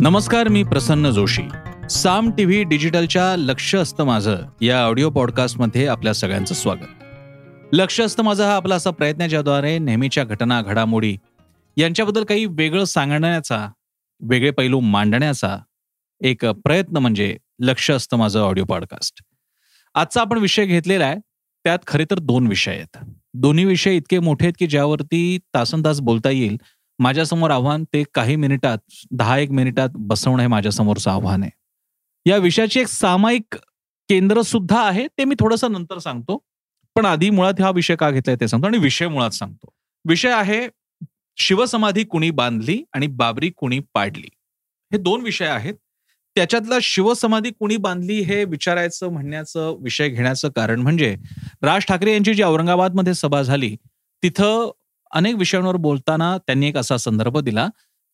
नमस्कार मी प्रसन्न जोशी. साम टीव्ही डिजिटलच्या लक्ष असतं माझं. या ऑडिओ पॉडकास्टमध्ये आपल्या सगळ्यांचं स्वागत. लक्ष असतं माझं हा आपला असा प्रयत्न ज्याद्वारे नेहमीच्या घटना घडामोडी यांच्याबद्दल काही वेगळं सांगण्याचा वेगळे पैलू मांडण्याचा एक प्रयत्न म्हणजे लक्ष असतं माझं ऑडिओ पॉडकास्ट. आजचा आपण विषय घेतलेला आहे. त्यात खरे तर दोन विषय आहेत. दोन्ही विषय इतके मोठे आहेत की ज्यावरती तासन तास बोलता येईल. माझ्यासमोर आव्हान ते काही मिनिटात दहा एक मिनिटात बसवणं हे माझ्यासमोरचं आव्हान आहे. या विषयाची एक सामायिक केंद्र सुद्धा आहे ते मी थोडंसं नंतर सांगतो. पण आधी मुळात हा विषय का घेतलाय ते सांगतो आणि विषय मुळात सांगतो. विषय आहे शिवसमाधी कुणी बांधली आणि बाबरी कुणी पाडली. हे दोन विषय आहेत. त्याच्यातला शिवसमाधी कुणी बांधली हे विचारायचं म्हणण्याचं विषय घेण्याचं कारण म्हणजे राज ठाकरे यांची जी औरंगाबादमध्ये सभा झाली तिथं अनेक विषयांवर बोलताना त्यांनी एक असा संदर्भ दिला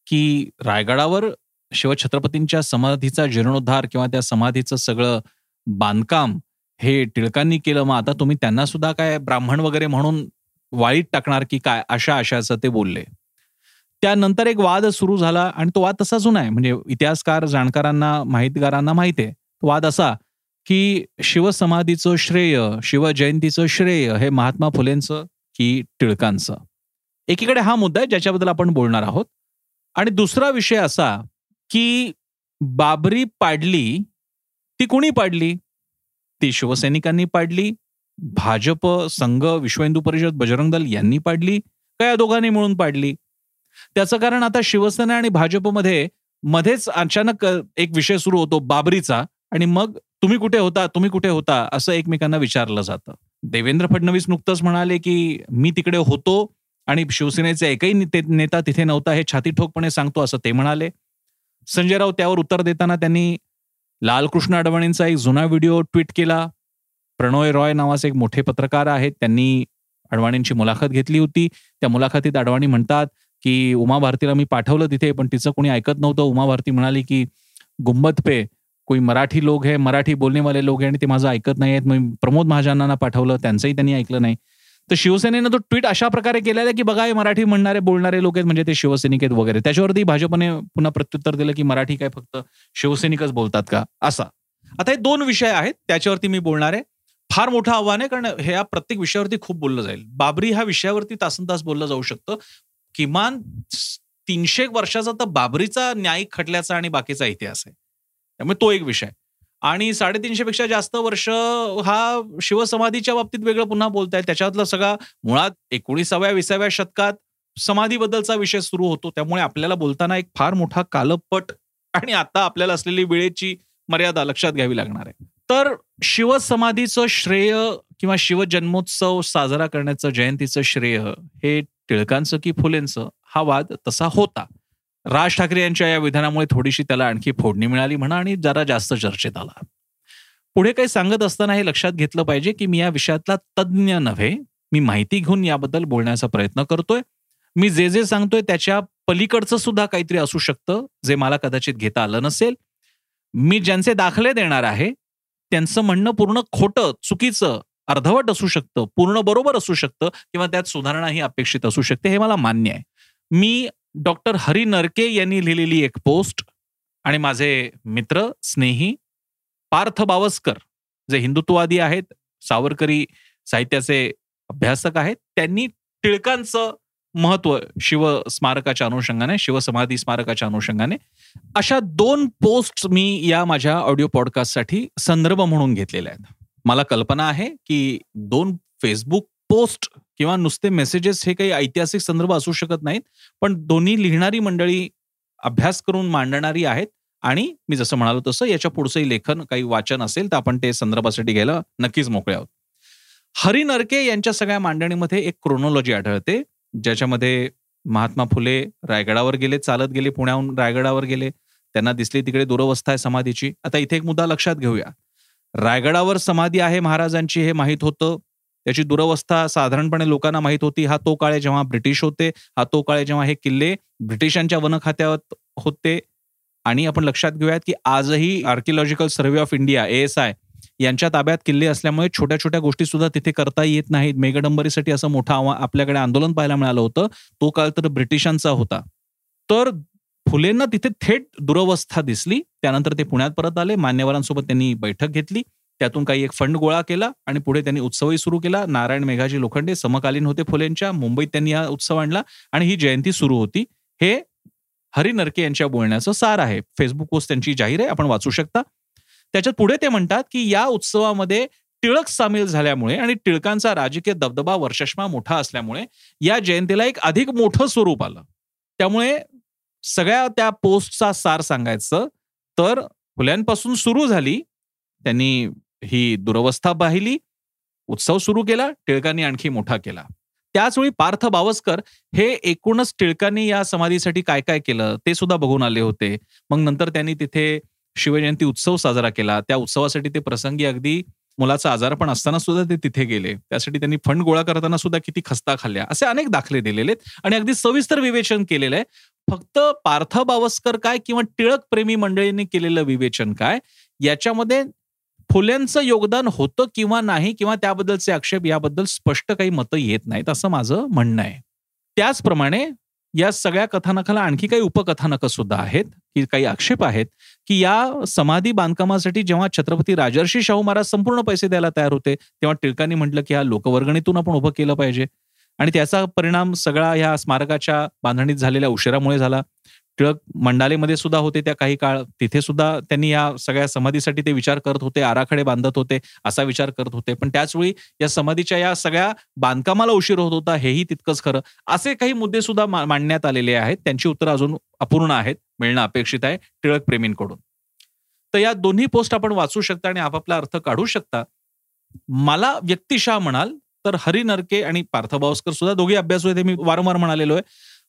की रायगडावर शिवछत्रपतींच्या समाधीचा जीर्णोद्धार किंवा त्या समाधीचं सगळं बांधकाम हे टिळकांनी केलं मग आता तुम्ही त्यांना सुद्धा काय ब्राह्मण वगैरे म्हणून वाईट टाकणार की काय अशा अशाचं ते बोलले. त्यानंतर एक वाद सुरू झाला आणि तो वाद तसा जुना आहे. म्हणजे इतिहासकार जाणकारांना माहितगारांना माहिती आहे. तो वाद असा की शिवसमाधीचं श्रेय शिवजयंतीचं श्रेय हे महात्मा फुलेंचं की टिळकांचं. एकीकडे हा मुद्दा आहे ज्याच्याबद्दल आपण बोलणार आहोत. आणि दुसरा विषय असा की बाबरी पाडली ती कुणी पाडली? ती शिवसैनिकांनी पाडली भाजप संघ विश्व हिंदू परिषद बजरंग दल यांनी पाडली का या दोघांनी मिळून पाडली? त्याचं कारण आता शिवसेना आणि भाजपमध्ये मध्येच अचानक एक विषय सुरू होतो बाबरीचा आणि मग तुम्ही कुठे होता तुम्ही कुठे होता असं एकमेकांना विचारलं जातं. देवेंद्र फडणवीस नुकतंच म्हणाले की मी तिकडे होतो आणि शिवसेनेचे एकही नेता तिथे नव्हता हे छाती ठोकपणे सांगतो असं ते म्हणाले. संजय राऊत त्यावर उत्तर देताना त्यांनी लालकृष्ण अडवाणींचा एक जुना व्हिडिओ ट्विट केला. प्रणोय रॉय नावाचे एक मोठे पत्रकार आहेत त्यांनी अडवाणींची मुलाखत घेतली होती. त्या मुलाखतीत अडवाणी म्हणतात की उमा भारतीला मी पाठवलं तिथे पण तिचं कोणी ऐकत नव्हतं. उमा भारती म्हणाली की गुंबद पे कोई मराठी लोक हे मराठी बोलणेवाले लोक आहे आणि ते माझं ऐकत नाही आहेत. मी प्रमोद महाजनांना पाठवलं त्यांचंही त्यांनी ऐकलं नाही. तर शिवसेनेनं तो ट्विट अशा प्रकारे केलेला की बघा हे मराठी म्हणणारे बोलणारे लोक आहेत म्हणजे ते शिवसैनिक आहेत वगैरे. त्याच्यावरती भाजपने पुन्हा प्रत्युत्तर दिलं की मराठी काय फक्त शिवसैनिकच बोलतात का? असा. आता हे दोन विषय आहेत त्याच्यावरती मी बोलणार आहे. फार मोठं आव्हान आहे कारण ह्या प्रत्येक विषयावरती खूप बोललं जाईल. बाबरी ह्या विषयावरती तासन तास बोललं जाऊ शकतं. किमान तीनशे वर्षाचा तर बाबरीचा न्यायिक खटल्याचा आणि बाकीचा इतिहास आहे. त्यामुळे तो एक विषय. आणि साडेतीनशे पेक्षा जास्त वर्ष हा शिवसमाधीच्या बाबतीत वेगळं पुन्हा बोलताय त्याच्यातला सगळा मुळात एकोणीसाव्या विसाव्या शतकात समाधीबद्दलचा विषय सुरू होतो. त्यामुळे आपल्याला बोलताना एक फार मोठा कालपट आणि आता आपल्याला असलेली वेळेची मर्यादा लक्षात घ्यावी लागणार आहे. तर शिवसमाधीचं श्रेय किंवा शिवजन्मोत्सव साजरा करण्याचं जयंतीचं श्रेय हे टिळकांचं की फुलेंचं? हा वाद तसा होता. राज ठाकरे यांच्या या विधानामुळे थोडीशी त्याला आणखी फोडणी मिळाली म्हणा आणि जरा जास्त चर्चेत आला. पुढे काही सांगत असताना हे लक्षात घेतलं पाहिजे की मी या विषयातला तज्ज्ञ नव्हे. मी माहिती घेऊन याबद्दल बोलण्याचा प्रयत्न करतोय. मी जे जे सांगतोय त्याच्या पलीकडचं सुद्धा काहीतरी असू शकतं जे मला कदाचित घेता आलं नसेल. मी ज्यांचे दाखले देणार आहे त्यांचं म्हणणं पूर्ण खोटं चुकीचं अर्धवट असू शकतं पूर्ण बरोबर असू शकतं किंवा त्यात सुधारणाही अपेक्षित असू शकते हे मला मान्य आहे. मी डॉक्टर हरी नरके यांनी लिहिलेली एक पोस्ट आणि माझे मित्र स्नेही पार्थ बावस्कर जे हिंदुत्ववादी आहेत सावरकरी साहित्याचे अभ्यासक आहेत त्यांनी टिळकांचं महत्त्व शिव स्मारकाच्या अनुषंगाने शिवसमाधी स्मारकाच्या अनुषंगाने अशा दोन पोस्ट मी या माझ्या ऑडिओ पॉडकास्टसाठी संदर्भ म्हणून घेतलेल्या आहेत. मला कल्पना आहे की दोन फेसबुक पोस्ट किंवा नुसते मेसेजेस हे काही ऐतिहासिक संदर्भ असू शकत नाहीत पण दोन्ही लिहिणारी मंडळी अभ्यास करून मांडणारी आहेत आणि मी जसं म्हणालो तसं याच्या पुढचंही लेखन काही वाचन असेल तर आपण ते संदर्भासाठी घ्यायला नक्कीच मोकळे आहोत. हरी नरके यांच्या सगळ्या मांडणीमध्ये एक क्रोनॉलॉजी आढळते ज्याच्यामध्ये महात्मा फुले रायगडावर गेले चालत गेले पुण्याहून रायगडावर गेले त्यांना दिसली तिकडे दुरवस्था आहे समाधीची. आता इथे एक मुद्दा लक्षात घेऊया. रायगडावर समाधी आहे महाराजांची हे माहीत होतं त्याची दुरवस्था साधारणपणे लोकांना माहीत होती. हा तो काळे जेव्हा ब्रिटिश होते. हा तो काळे जेव्हा हे किल्ले ब्रिटिशांच्या वन खात्यात होते. आणि आपण लक्षात घेऊयात की आजही archaeological survey of India S I यांच्या ताब्यात किल्ले असल्यामुळे छोट्या छोट्या गोष्टी सुद्धा तिथे करता येत नाहीत. मेघडंबरीसाठी असं मोठं आव्हान आपल्याकडे आंदोलन पाहायला मिळालं होतं. तो काळ तर ब्रिटिशांचा होता. तर फुलेंना तिथे थेट दुरवस्था दिसली. त्यानंतर ते पुण्यात परत आले. मान्यवरांसोबत त्यांनी बैठक घेतली. त्यातून काही एक फंड गोळा केला आणि पुढे त्यांनी उत्सवही सुरू केला. नारायण मेघाजी लोखंडे समकालीन होते फुलेंच्या. मुंबईत त्यांनी हा उत्सव आणला आणि ही जयंती सुरू होती. हे हरी नरके यांच्या बोलण्याचं सार आहे. फेसबुक पोस्ट त्यांची जाहीर आहे. आपण वाचू शकता. त्याच्यात पुढे ते म्हणतात की या उत्सवामध्ये टिळक सामील झाल्यामुळे आणि टिळकांचा राजकीय दबदबा वर्षष्मा मोठा असल्यामुळे या जयंतीला एक अधिक मोठं स्वरूप आलं. त्यामुळे सगळ्या त्या पोस्टचा सार सांगायचं तर फुल्यांपासून सुरू झाली. त्यांनी ही दुरवस्था पाहिली उत्सव सुरू केला टिळकांनी आणखी मोठा केला. त्याचवेळी पार्थ बावस्कर हे एकूणच टिळकांनी या समाधीसाठी काय काय केलं ते सुद्धा बघून आले होते. मग नंतर त्यांनी तिथे शिवजयंती उत्सव साजरा केला. त्या उत्सवासाठी ते प्रसंगी अगदी मुलाचा आजारपण असताना सुद्धा ते तिथे गेले. त्यासाठी त्यांनी फंड गोळा करताना सुद्धा किती खस्ता खाल्ल्या असे अनेक दाखले दिलेले आणि अगदी सविस्तर विवेचन केलेलं आहे. फक्त पार्थ बावस्कर काय किंवा टिळक प्रेमी मंडळींनी केलेलं विवेचन काय याच्यामध्ये फुल्यांचं योगदान होतं किंवा नाही किंवा त्याबद्दलचे आक्षेप याबद्दल स्पष्ट काही मतं येत नाहीत असं माझं म्हणणं आहे. त्याचप्रमाणे या सगळ्या कथानकाला आणखी काही उपकथानकं सुद्धा आहेत की काही आक्षेप आहेत की या समाधी बांधकामासाठी जेव्हा छत्रपती राजर्षी शाहू महाराज संपूर्ण पैसे द्यायला तयार होते तेव्हा टिळकांनी म्हटलं की हा लोकवर्गणीतून आपण उभं केलं पाहिजे. आणि त्याचा परिणाम सगळा ह्या स्मारकाच्या बांधणीत झालेल्या उशिरामुळे झाला. टिळक मंडालेमध्ये सुद्धा होते त्या काही काळ. तिथे सुद्धा त्यांनी या सगळ्या समाधीसाठी ते विचार करत होते आराखडे बांधत होते असा विचार करत होते. पण त्याचवेळी या समाधीच्या या सगळ्या बांधकामाला उशीर होत होता हेही तितकंच खरं. असे काही मुद्दे सुद्धा मांडण्यात आलेले आहेत. त्यांची उत्तर अजून अपूर्ण आहेत मिळणं अपेक्षित आहे टिळक प्रेमींकडून. तर या दोन्ही पोस्ट आपण वाचू शकता आणि आपापला अर्थ काढू शकता. मला व्यक्तिशः म्हणाल तर हरी नरके आणि पार्थ भावस्कर सुद्धा दोघे अभ्यास होते मी वारंवार म्हणालेलो आहे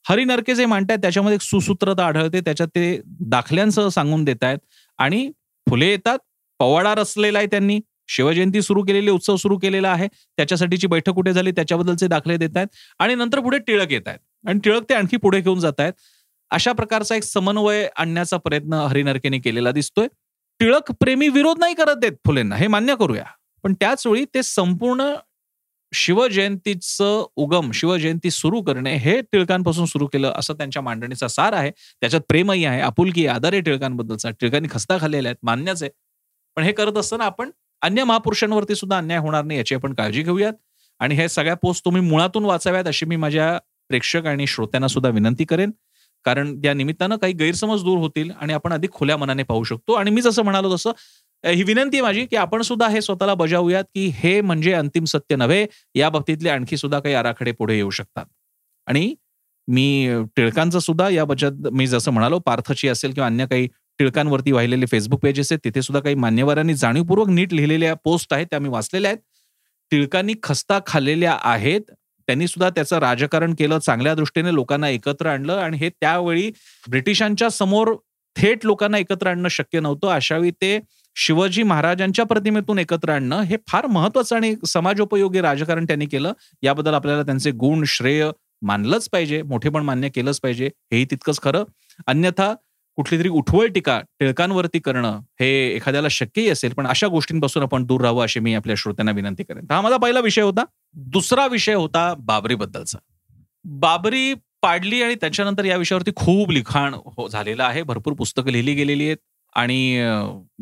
हरी नरके जे मांडतायत त्याच्यामध्ये एक सुसूत्रता आढळते. त्याच्यात ते दाखल्यांसह सांगून देत आहेत आणि फुले येतात पवाडा रचलेला आहे त्यांनी. शिवजयंती सुरू केलेली उत्सव सुरू केलेला आहे. त्याच्यासाठीची बैठक कुठे झाली त्याच्याबद्दलचे दाखले देत आहेत आणि नंतर पुढे टिळक येत आहेत आणि टिळक ते आणखी पुढे घेऊन जात आहेत अशा प्रकारचा एक समन्वय आणण्याचा प्रयत्न हरिनरकेने केलेला दिसतोय. टिळक प्रेमी विरोध नाही करत देत फुलेंना हे मान्य करूया. पण त्याच वेळी ते संपूर्ण शिवजयंतीचं उगम शिवजयंती सुरू करणे हे टिळकांपासून सुरू केलं असं त्यांच्या मांडणीचा सार आहे. त्याच्यात प्रेमही आहे आपुलकी आदर आहे टिळकांबद्दलचा. टिळकांनी खस्ता खाल्लेल्या आहेत मान्यच आहे. पण हे करत असताना आपण अन्य महापुरुषांवरती सुद्धा अन्याय होणार नाही याची आपण काळजी घेऊयात. आणि हे सगळ्या पोस्ट तुम्ही मुळातून वाचाव्यात अशी मी माझ्या प्रेक्षक आणि श्रोत्यांना सुद्धा विनंती करेन. कारण या निमित्तानं काही गैरसमज दूर होतील आणि आपण अधिक खुल्या मनाने पाहू शकतो. आणि मी जसं म्हणालो तसं ही विनंती आहे माझी की आपण सुद्धा हे स्वतःला बजावूयात की हे म्हणजे अंतिम सत्य नव्हे या बाबतीतले आणखी सुद्धा काही आराखडे पुढे येऊ शकतात. आणि मी टिळकांचं सुद्धा या बचत मी जसं म्हणालो पार्थची असेल किंवा अन्य काही टिळकांवरती वाहिलेले फेसबुक पेजेस आहेत तिथे सुद्धा काही मान्यवरांनी जाणीवपूर्वक नीट लिहिलेल्या पोस्ट आहेत त्या मी वाचलेल्या आहेत. टिळकांनी खस्ता खाल्लेल्या आहेत त्यांनी सुद्धा त्याचं राजकारण केलं चांगल्या दृष्टीने लोकांना एकत्र आणलं आणि हे त्यावेळी ब्रिटिशांच्या समोर थेट लोकांना एकत्र आणणं शक्य नव्हतं. अशावेळी ते शिवाजी महाराजांच्या प्रतिमेतून एकत्र आणणं हे फार महत्वाचं आणि समाजोपयोगी राजकारण त्यांनी केलं. याबद्दल आपल्याला त्यांचे गुण श्रेय मानलंच पाहिजे मोठे पण मान्य केलंच पाहिजे हेही तितकंच खरं. अन्यथा कुठली तरी उठवळ टीका टिळकांवरती करणं हे एखाद्याला शक्यही असेल पण अशा गोष्टींपासून आपण दूर राहावं अशी मी आपल्या श्रोत्यांना विनंती करेन. हा माझा पहिला विषय होता. दुसरा विषय होता बाबरी बद्दलचा बाबरी पाडली आणि त्याच्यानंतर या विषयावरती खूप लिखाण हो झालेलं आहे. भरपूर पुस्तकं लिहिली गेलेली आहेत. आणि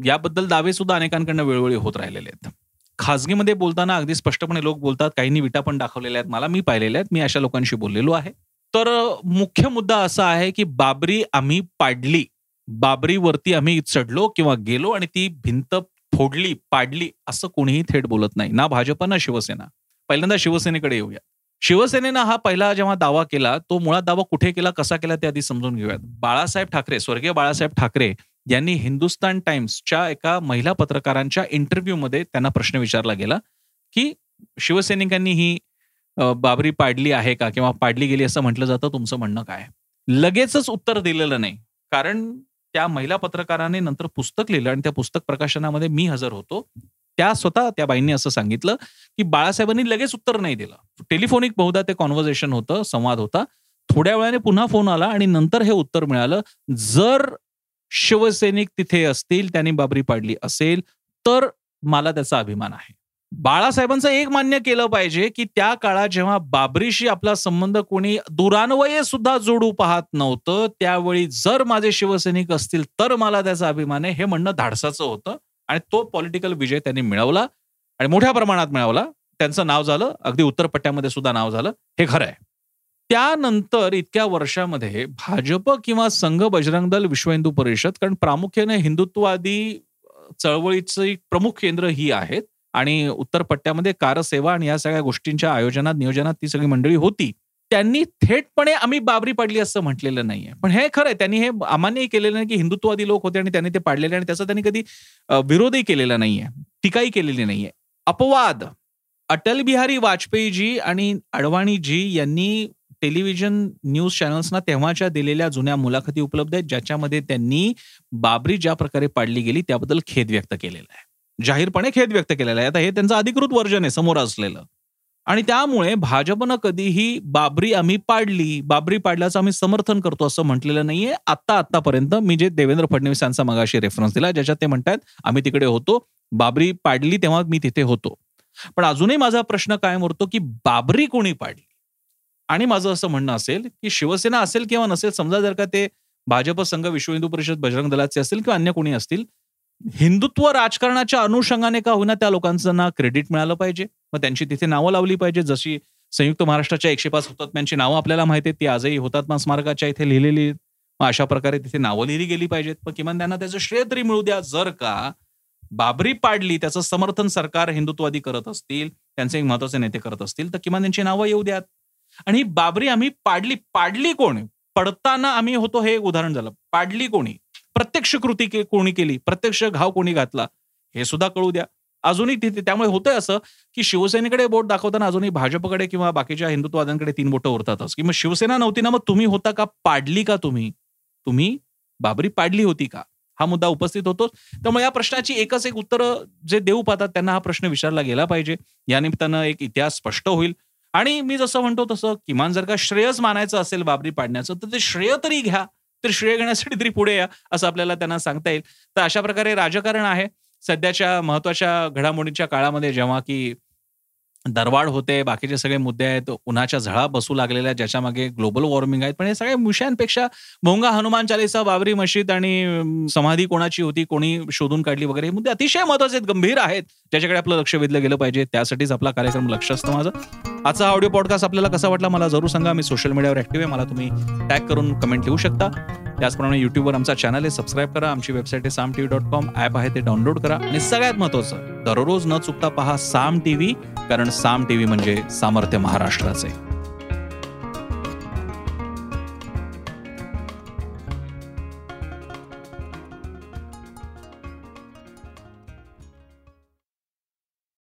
याबद्दल दावे सुद्धा अनेकांकडनं वेळोवेळी होत राहिलेले आहेत. खाजगीमध्ये बोलताना अगदी स्पष्टपणे लोक बोलतात काहींनी विटा पण दाखवलेल्या आहेत मला मी पाहिलेल्या आहेत मी अशा लोकांशी बोललेलो आहे. तर मुख्य मुद्दा असा आहे की बाबरी आम्ही पाडली बाबरीवरती आम्ही चढलो किंवा गेलो आणि ती भिंत फोडली पाडली असं कोणीही थेट बोलत नाही ना भाजप ना शिवसेना. पहिल्यांदा शिवसेनेकडे येऊया. शिवसेनेनं हा पहिला जेव्हा दावा केला तो मुळात दावा कुठे केला कसा केला ते आधी समजून घेऊयात. बाळासाहेब ठाकरे स्वर्गीय बाळासाहेब ठाकरे यांनी हिंदुस्तान टाइम्सच्या एका महिला पत्रकारांच्या इंटरव्ह्यूमध्ये त्यांना प्रश्न विचारला गेला की शिवसैनिकांनी ही बाबरी पाडली आहे का किंवा पाडली गेली असं म्हटलं जातं तुमचं म्हणणं काय लगेचच उत्तर दिलेलं नाही. कारण त्या महिला पत्रकाराने नंतर पुस्तक लिहिलं आणि त्या पुस्तक प्रकाशनामध्ये मी हजर होतो. त्या स्वतः त्या बाईंनी असं सांगितलं की बाळासाहेबांनी लगेच उत्तर नाही दिलं. टेलिफोनिक बहुधा ते कॉन्व्हर्सेशन होतं संवाद होता. थोड्या वेळाने पुन्हा फोन आला आणि नंतर हे उत्तर मिळालं. जर शिवसैनिक तिथे असतील त्यांनी बाबरी पाडली असेल तर मला त्याचा अभिमान आहे. बाळासाहेबांचं एक मान्य केलं पाहिजे की त्या काळात जेव्हा बाबरीशी आपला संबंध कोणी दुरान्वये सुद्धा जोडू पाहत नव्हतं त्यावेळी जर माझे शिवसैनिक असतील तर मला त्याचा अभिमान आहे. हे म्हणणं धाडसाचं होतं आणि तो पॉलिटिकल विजय त्यांनी मिळवला आणि मोठ्या प्रमाणात मिळवला. त्यांचं नाव झालं अगदी उत्तर पट्ट्यामध्ये सुद्धा नाव झालं. हे खरं आहे. त्यानंतर इतक्या वर्षामध्ये भाजप किंवा संघ बजरंग दल विश्व हिंदू परिषद कारण प्रामुख्याने हिंदुत्ववादी चळवळीचं प्रमुख केंद्र ही आहेत आणि उत्तर पट्ट्यामध्ये कारसेवा आणि या सगळ्या गोष्टींच्या आयोजनात नियोजनात ती सगळी मंडळी होती. त्यांनी थेटपणे आम्ही बाबरी पाडली असं म्हटलेलं नाहीये. पण हे खरंय त्यांनी हे अमान्यही केलेलं नाही की हिंदुत्ववादी लोक होते आणि त्यांनी ते पाडलेले आणि त्याचा त्यांनी कधी विरोधही केलेला नाहीये. टीकाही केलेली नाहीये. अपवाद. अटल बिहारी वाजपेयीजी आणि अडवाणीजी यांनी टेलिव्हिजन न्यूज चॅनल्सना तेव्हाच्या दिलेल्या जुन्या मुलाखती उपलब्ध आहेत ज्याच्यामध्ये त्यांनी बाबरी ज्या प्रकारे पाडली गेली त्याबद्दल खेद व्यक्त केलेला आहे. जाहीरपणे खेद व्यक्त केलेला आहे. आता हे त्यांचं अधिकृत वर्जन आहे समोर असलेलं. आणि त्यामुळे भाजपनं कधीही बाबरी आम्ही पाडली बाबरी पाडल्याचं आम्ही समर्थन करतो असं म्हटलेलं नाहीये. आता आतापर्यंत मी जे देवेंद्र फडणवीस यांचा मगाशी रेफरन्स दिला ज्याच्यात ते म्हणतात आम्ही तिकडे होतो बाबरी पाडली तेव्हा मी तिथे होतो. पण अजूनही माझा प्रश्न कायम उरतो की बाबरी कोणी पाडली? आणि माझं असं म्हणणं असेल की शिवसेना असेल किंवा नसेल समजा जर का ते भाजप संघ विश्व हिंदू परिषद बजरंग दलाचे असतील किंवा अन्य कोणी असतील हिंदुत्व राजकारणाच्या अनुषंगाने का होईना त्या लोकांना क्रेडिट मिळालं पाहिजे? मग त्यांची तिथे नावं लावली पाहिजे. जशी संयुक्त महाराष्ट्राच्या एकशे पाच हुतात्म्यांची नावं आपल्याला माहिती आहेत ती आजही हुतात्मा स्मारकाच्या इथे लिहिलेली मग अशा प्रकारे तिथे नावं लिहिली गेली पाहिजेत. पण किमान त्यांना त्याचं श्रेय तरी मिळू द्या. जर का बाबरी पाडली त्याचं समर्थन सरकार हिंदुत्ववादी करत असतील त्यांचे एक महत्त्वाचे नेते करत असतील तर किमान त्यांची नावं येऊ द्यात. आणि बाबरी आम्ही पाडली पाडली कोण? पडताना आम्ही होतो हे एक उदाहरण झालं. पाडली कोणी? प्रत्यक्ष कृती कोणी केली? प्रत्यक्ष घाव कोणी घातला? हे सुद्धा कळू द्या. अजूनही तिथे त्यामुळे होतंय असं की शिवसेनेकडे बोट दाखवताना अजूनही भाजपकडे किंवा बाकीच्या हिंदुत्ववाद्यांकडे तीन बोटं उरतातच की मग शिवसेना नव्हती ना मग तुम्ही होता का? पाडली का तुम्ही? तुम्ही बाबरी पाडली होती का? हा मुद्दा उपस्थित होतो. त्यामुळे या प्रश्नाची एकच एक उत्तर जे देऊ पाहतात त्यांना हा प्रश्न विचारला गेला पाहिजे. या निमित्तानं एक इतिहास स्पष्ट होईल. आणि मी जसं म्हणतो तसं किमान जर का श्रेयच मानायचं असेल बाबरी पाडण्याचं तर ते श्रेय तरी घ्या. तर श्रेय घेण्यासाठी तरी पुढे या असं आपल्याला त्यांना सांगता येईल. तर अशा प्रकारे राजकारण आहे. सध्याच्या महत्त्वाच्या घडामोडींच्या काळामध्ये जेव्हा की दरवाढ होते बाकीचे सगळे मुद्दे आहेत उन्हाच्या झळा बसू लागलेल्या ज्याच्या मागे ग्लोबल वॉर्मिंग आहेत. पण हे सगळ्या विषयांपेक्षा भोंगा हनुमान चालीसा बाबरी मशीद आणि समाधी कोणाची होती कोणी शोधून काढली वगैरे हे मुद्दे अतिशय महत्त्वाचे आहेत गंभीर आहेत ज्याच्याकडे आपलं लक्ष वेधलं गेलं पाहिजे. त्यासाठीच आपला कार्यक्रम लक्ष असतं माझं. आजचा ऑडिओ पॉडकास्ट आपल्याला कसा वाटला मला जरूर सांगा. मी सोशल मीडियावर ऍक्टिव्ह आहे. मला तुम्ही टॅग करून कमेंट लिहू शकता. त्याचप्रमाणे युट्यूबवर आमचा चॅनल आहे. सबस्क्राईब करा. आमची वेबसाईट आहे Saam TV dot com app आहे ते डाउनलोड करा. आणि सगळ्यात महत्वाचं दररोज न चुकता पहा साम टीव्ही कारण साम टीव्ही म्हणजे सामर्थ्य महाराष्ट्राचे.